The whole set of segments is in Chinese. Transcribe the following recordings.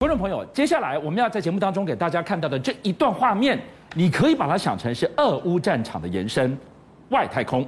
观众朋友，接下来我们要在节目当中给大家看到的这一段画面，你可以把它想成是俄乌战场的延伸，外太空。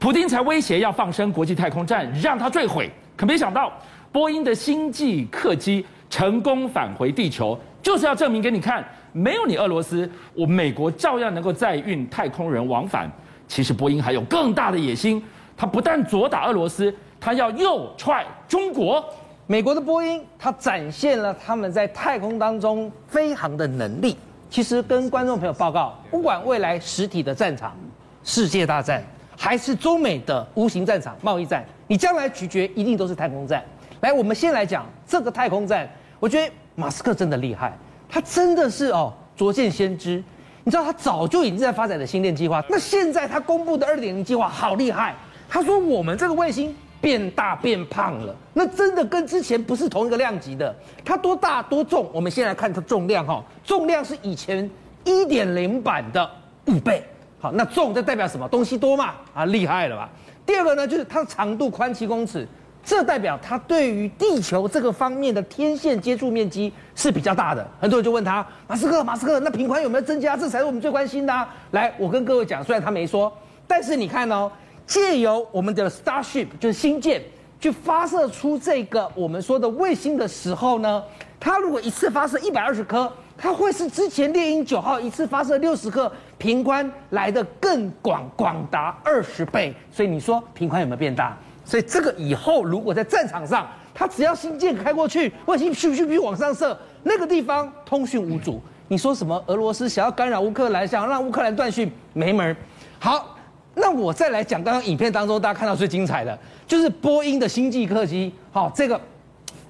普丁才威胁要放生国际太空站，让它坠毁，可没想到波音的星际客机成功返回地球，就是要证明给你看，没有你俄罗斯，我美国照样能够载运太空人往返。其实波音还有更大的野心，它不但左打俄罗斯，它要右踹中国。美国的波音，它展现了他们在太空当中飞航的能力。其实跟观众朋友报告，不管未来实体的战场、世界大战，还是中美的无形战场、贸易战，你将来取决一定都是太空战。来，我们先来讲这个太空战。我觉得马斯克真的厉害，他真的是哦卓见先知。你知道他早就已经在发展的星链计划，那现在他公布的二点零计划好厉害。他说我们这个卫星。变大变胖了，那真的跟之前不是同一个量级的。它多大多重？我们先来看它重量哈，重量是以前一点零版的五倍。好，那重这代表什么？东西多嘛？啊，厉害了吧？第二个呢，就是它的长度宽七公尺，这代表它对于地球这个方面的天线接触面积是比较大的。很多人就问他，马斯克，马斯克，那频宽有没有增加？这才是我们最关心的。来，我跟各位讲，虽然他没说，但是你看哦。借由我们的 Starship 就是星舰去发射出这个我们说的卫星的时候呢，它如果一次发射一百二十颗，它会是之前猎鹰九号一次发射六十颗频宽来的更广，广达二十倍。所以你说频宽有没有变大？所以这个以后如果在战场上，它只要星舰开过去，卫星咻咻咻往上射，那个地方通讯无阻。你说什么？俄罗斯想要干扰乌克兰，想要让乌克兰断讯，没门。好。那我再来讲，刚刚影片当中大家看到最精彩的，就是波音的星际客机。好，这个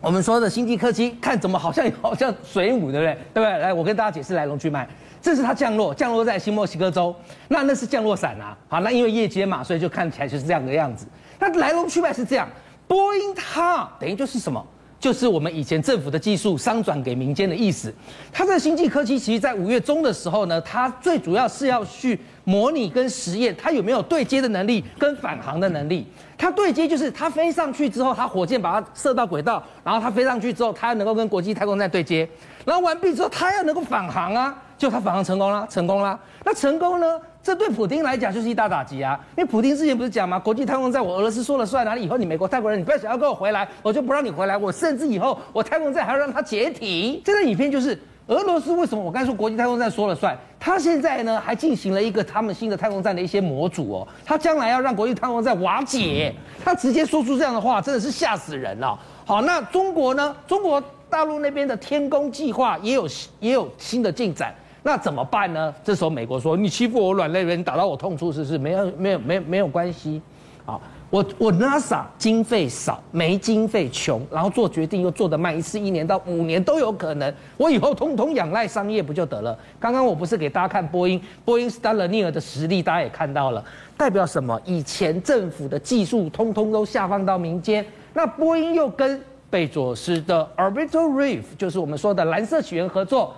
我们说的星际客机，看怎么好像好像水母，对不对？对不对？来，我跟大家解释来龙去脉。这是它降落，降落在新墨西哥州。那那是降落伞啊。好，那因为夜间嘛，所以就看起来就是这样的样子。那来龙去脉是这样，波音它等于就是什么？就是我们以前政府的技术商转给民间的意思。它这个星际客机，其实在五月中的时候呢，它最主要是要去模拟跟实验，它有没有对接的能力跟返航的能力。它对接就是它飞上去之后，它火箭把它射到轨道，然后它飞上去之后，它能够跟国际太空站对接，然后完毕之后，它要能够返航啊，就它返航成功了，成功了。那成功呢？这对普丁来讲就是一大打击啊！因为普丁之前不是讲吗？国际太空站我俄罗斯说了算，哪里以后你美国泰国人你不要想要跟我回来，我就不让你回来。我甚至以后我太空站还要让它解体。这个影片就是俄罗斯为什么我刚才说国际太空站说了算？他现在呢还进行了一个他们新的太空站的一些模组哦，他将来要让国际太空站瓦解，他直接说出这样的话，真的是吓死人了。好，那中国呢？中国大陆那边的天宫计划也有也有新的进展。那怎么办呢？这时候美国说：“你欺负我软肋，你打到我痛处，是不是？没有，没有，没有，没有关系。啊，我我 NASA 经费少，没经费穷，然后做决定又做得慢，一次一年到五年都有可能。我以后通通仰赖商业不就得了？刚刚我不是给大家看波音，波音 Starliner 的实力，大家也看到了，代表什么？以前政府的技术通通都下放到民间，那波音又跟贝佐斯的 Orbital Reef，就是我们说的蓝色起源合作。”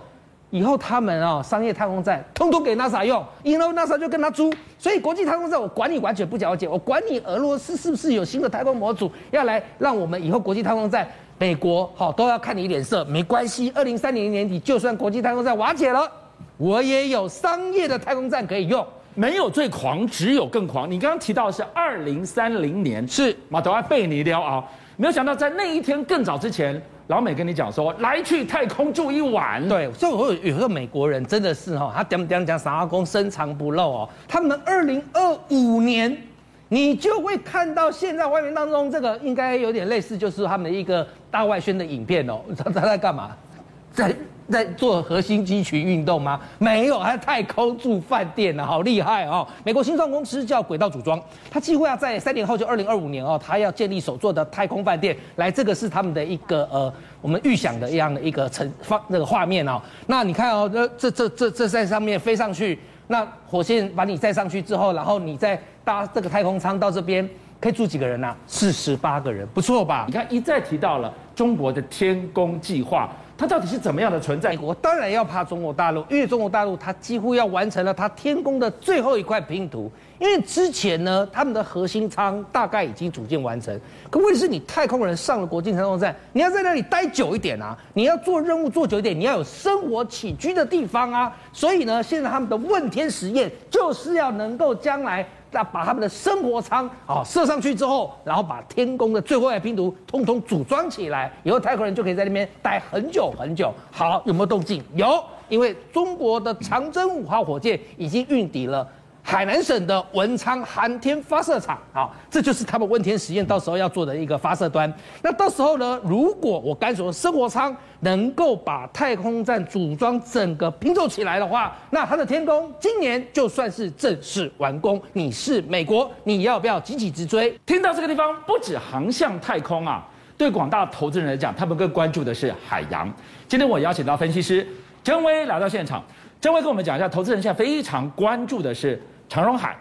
以后他们啊，商业太空站通通给 NASA 用，以后 NASA 就跟他租，所以国际太空站我管你完全不了解，我管你俄罗斯是不是有新的太空模组要来让我们以后国际太空站，美国好都要看你脸色，没关系。二零三零年底就算国际太空站瓦解了，我也有商业的太空站可以用。没有最狂，只有更狂。你刚刚提到的是二零三零年，是马德拉贝尼撩啊，没有想到在那一天更早之前。老美跟你讲说，来去太空住一晚。对，所以我有有个美国人真的是哈，他讲讲讲啥工深藏不露哦。他们二零二五年，你就会看到现在外面当中这个应该有点类似，就是他们的一个大外宣的影片哦。他他在干嘛？在。在做核心肌群运动吗？没有，还太空住饭店呢，好厉害哦！美国新创公司叫轨道组装，它计划要在三年后，就二零二五年哦，它要建立首座的太空饭店。来，这个是他们的一个呃，我们预想的一样的一个成方那个画面哦。那你看哦，这这这这这在上面飞上去，那火箭把你载上去之后，然后你再搭这个太空舱到这边，可以住几个人呢？四十八个人，不错吧？你看一再提到了中国的天宫计划。它到底是怎么样的存在？美国当然要怕中国大陆，因为中国大陆它几乎要完成了它天宫的最后一块拼图。因为之前呢，他们的核心舱大概已经组建完成，可问题是你太空人上了国际太空站，你要在那里待久一点啊，你要做任务做久一点，你要有生活起居的地方啊。所以呢，现在他们的问天实验就是要能够将来。那把他们的生活舱啊射上去之后，然后把天宫的最后一拼图通通组装起来，以后泰国人就可以在那边待很久很久。好，有没有动静？有，因为中国的长征五号火箭已经运抵了。海南省的文昌航天发射场，好，这就是他们问天实验到时候要做的一个发射端。那到时候呢，如果我刚说生活舱能够把太空站组装整个拼凑起来的话，那它的天宫今年就算是正式完工。你是美国，你要不要急起直追？听到这个地方，不止航向太空啊，对广大投资人来讲，他们更关注的是海洋。今天我邀请到分析师郑威来到现场，郑威跟我们讲一下，投资人现在非常关注的是。长荣海，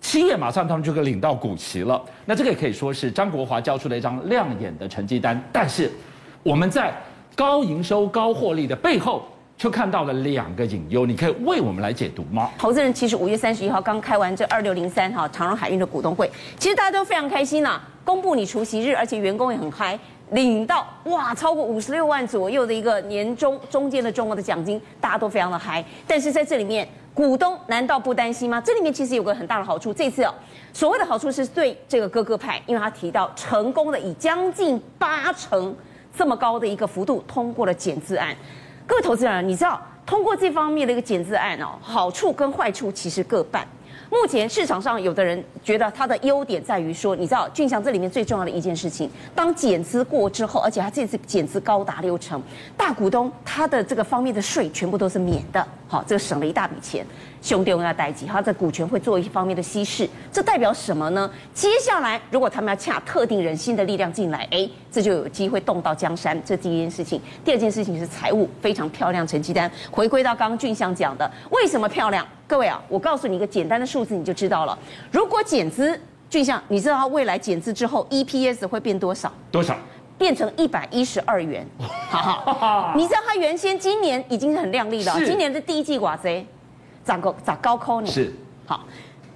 七月马上他们就可以领到股息了。那这个也可以说是张国华交出了一张亮眼的成绩单。但是我们在高营收、高获利的背后，却看到了两个隐忧。你可以为我们来解读吗？投资人其实五月三十一号刚开完这二六零三哈长荣海运的股东会，其实大家都非常开心呐、公布你除夕日，而且员工也很嗨，领到哇超过五十六万左右的一个年终中间的重额的奖金，大家都非常的嗨。但是在这里面。股东难道不担心吗？这里面其实有个很大的好处。这次哦，所谓的好处是对这个哥哥派，因为他提到成功的以将近八成这么高的一个幅度通过了减资案。各位投资人，你知道通过这方面的一个减资案哦，好处跟坏处其实各半。目前市场上有的人觉得它的优点在于说，你知道俊相这里面最重要的一件事情，当减资过之后，而且它这次减资高达六成，大股东他的这个方面的税全部都是免的，好，这个省了一大笔钱。兄弟，我要代记，他的股权会做一方面的稀释，这代表什么呢？接下来如果他们要洽特定人心的力量进来，哎，这就有机会动到江山。这第一件事情，第二件事情是财务非常漂亮成绩单。回归到刚刚俊相讲的，为什么漂亮？各位啊，我告诉你一个简单的数字，你就知道了。如果减资，俊相，你知道它未来减资之后 EPS 会变多少？多少？变成一百一十二元。好好，你知道它原先今年已经是很亮丽了，今年的第一季寡贼。咋个咋高扣你？是，好。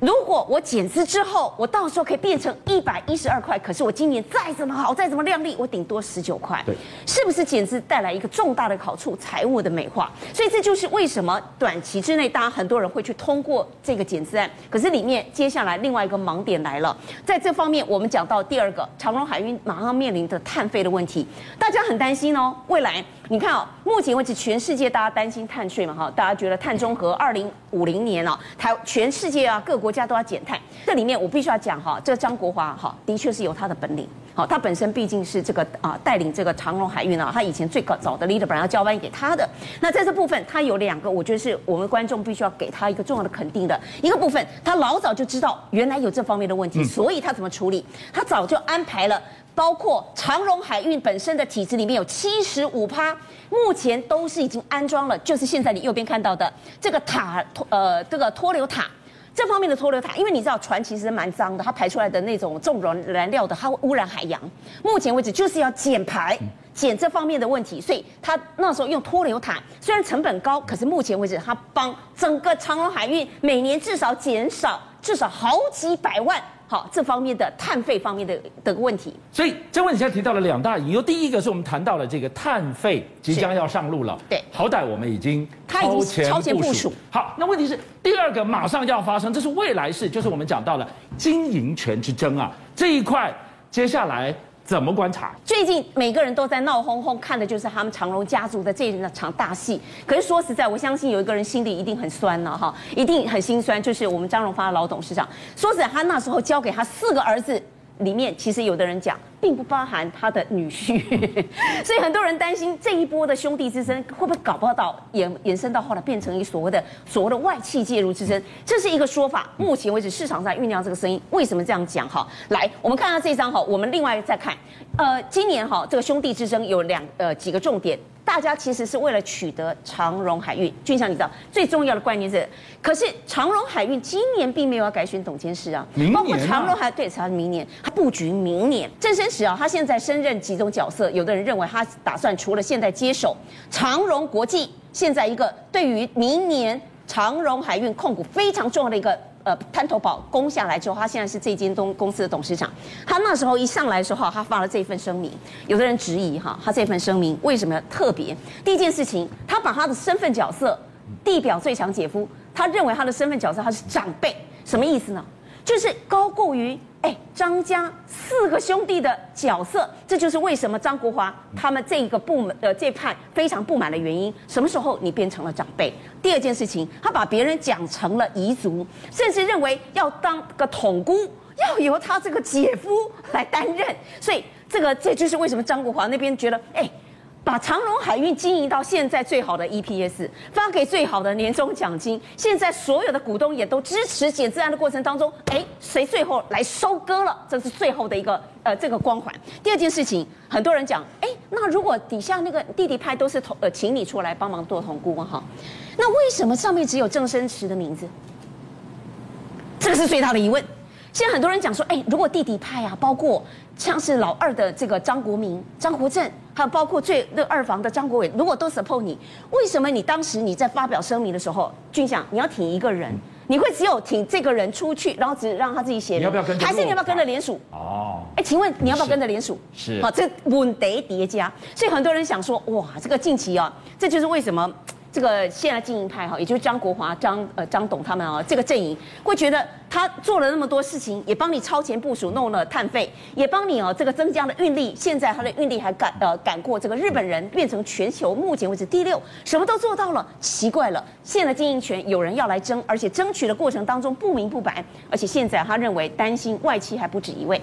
如果我减资之后，我到时候可以变成一百一十二块，可是我今年再怎么好，再怎么亮丽，我顶多十九块。对，是不是减资带来一个重大的好处？财务的美化。所以这就是为什么短期之内，大家很多人会去通过这个减资案。可是里面接下来另外一个盲点来了，在这方面我们讲到第二个，长荣海运马上面临的碳费的问题，大家很担心哦。未来你看哦，目前为止全世界大家担心碳税嘛哈，大家觉得碳中和二零五零年哦，台全世界啊各国。家都要减碳，这里面我必须要讲哈，这张国华哈的确是有他的本领，好，他本身毕竟是这个啊带领这个长荣海运啊，他以前最早的 leader 本来要交班给他的，那在这部分他有两个，我觉得是我们观众必须要给他一个重要的肯定的一个部分，他老早就知道原来有这方面的问题，所以他怎么处理？他早就安排了，包括长荣海运本身的体制里面有七十五趴，目前都是已经安装了，就是现在你右边看到的这个塔，呃，这个脱硫塔。这方面的脱硫塔，因为你知道船其实蛮脏的，它排出来的那种重燃燃料的，它会污染海洋。目前为止就是要减排，减这方面的问题，所以他那时候用脱硫塔，虽然成本高，可是目前为止它帮整个长隆海运每年至少减少至少好几百万。好，这方面的碳费方面的的问题，所以这问题现在提到了两大隐忧。第一个是我们谈到了这个碳费即将要上路了，对，好歹我们已经超前超前部署。好，那问题是第二个马上要发生，这是未来事，就是我们讲到了经营权之争啊，这一块接下来。怎么观察？最近每个人都在闹哄哄，看的就是他们长荣家族的这一场大戏。可是说实在，我相信有一个人心里一定很酸了哈，一定很心酸，就是我们张荣发老董事长。说实在，他那时候交给他四个儿子。里面其实有的人讲，并不包含他的女婿，所以很多人担心这一波的兄弟之争会不会搞不到延延伸到后来变成一所谓的所谓的外戚介入之争，这是一个说法。目前为止市场在酝酿这个声音，为什么这样讲？哈，来，我们看到这张哈，我们另外再看，呃，今年哈这个兄弟之争有两呃几个重点。大大家其实是为了取得长荣海运。俊祥，你知道最重要的关键是，可是长荣海运今年并没有要改选董监事啊，明年啊包括长荣海对，他明年他布局明年。郑生时啊，他现在升任几种角色，有的人认为他打算除了现在接手长荣国际，现在一个对于明年长荣海运控股非常重要的一个。呃，滩头堡攻下来之后，他现在是这间东公司的董事长。他那时候一上来的时候，他发了这份声明。有的人质疑哈，他这份声明为什么特别？第一件事情，他把他的身份角色地表最强姐夫，他认为他的身份角色他是长辈，什么意思呢？就是高过于。哎，张家四个兄弟的角色，这就是为什么张国华他们这一个部门的这派非常不满的原因。什么时候你变成了长辈？第二件事情，他把别人讲成了彝族，甚至认为要当个统姑，要由他这个姐夫来担任。所以这个这就是为什么张国华那边觉得，哎。把长荣海运经营到现在最好的 EPS，发给最好的年终奖金，现在所有的股东也都支持减资案的过程当中，哎，谁最后来收割了？这是最后的一个呃这个光环。第二件事情，很多人讲，哎，那如果底下那个弟弟派都是同呃请你出来帮忙做统顾哈，那为什么上面只有郑生池的名字？这个是最大的疑问。现在很多人讲说，哎，如果弟弟派啊，包括像是老二的这个张国明、张国政，还有包括最那二房的张国伟，如果都 support 你，为什么你当时你在发表声明的时候，俊祥你要挺一个人，你会只有挺这个人出去，然后只让他自己写，你要不要跟？还是你要不要跟着联署？哦，哎，请问你要不要跟着联署？是，好，这问得叠加，所以很多人想说，哇，这个近期啊，这就是为什么。这个现在经营派哈，也就是张国华、张呃张董他们啊，这个阵营会觉得他做了那么多事情，也帮你超前部署，弄了碳费，也帮你哦这个增加了运力，现在他的运力还赶呃赶过这个日本人，变成全球目前为止第六，什么都做到了。奇怪了，现在经营权有人要来争，而且争取的过程当中不明不白，而且现在他认为担心外戚还不止一位。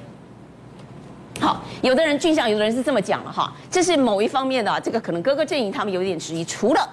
好，有的人俊相，有的人是这么讲了哈，这是某一方面的这个可能各个阵营他们有点质疑，除了。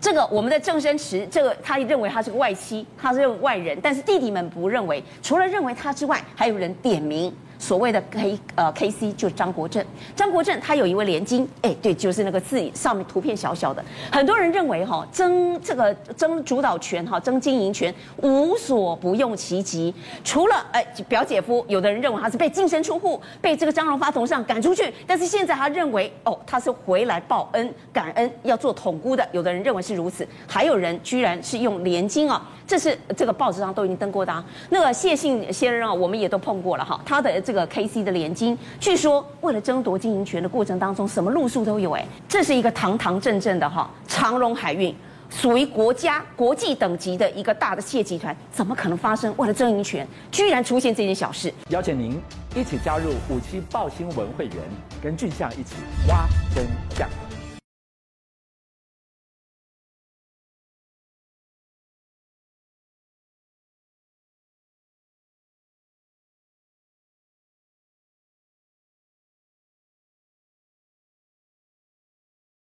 这个我们的郑生池，这个他认为他是个外戚，他是外人，但是弟弟们不认为。除了认为他之外，还有人点名。所谓的 K 呃 KC 就是张国政，张国政他有一位连金，哎，对，就是那个字上面图片小小的，很多人认为哈争这个争主导权哈争经营权无所不用其极，除了哎表姐夫，有的人认为他是被净身出户，被这个张荣发头上赶出去，但是现在他认为哦他是回来报恩感恩要做统姑的，有的人认为是如此，还有人居然是用连金啊，这是这个报纸上都已经登过的，那个谢信先生啊，我们也都碰过了哈，他的。这个 KC 的联金，据说为了争夺经营权的过程当中，什么路数都有哎，这是一个堂堂正正的哈长荣海运，属于国家国际等级的一个大的企业集团，怎么可能发生为了争营权，居然出现这件小事？邀请您一起加入五七报新闻会员，跟俊相一起挖真相。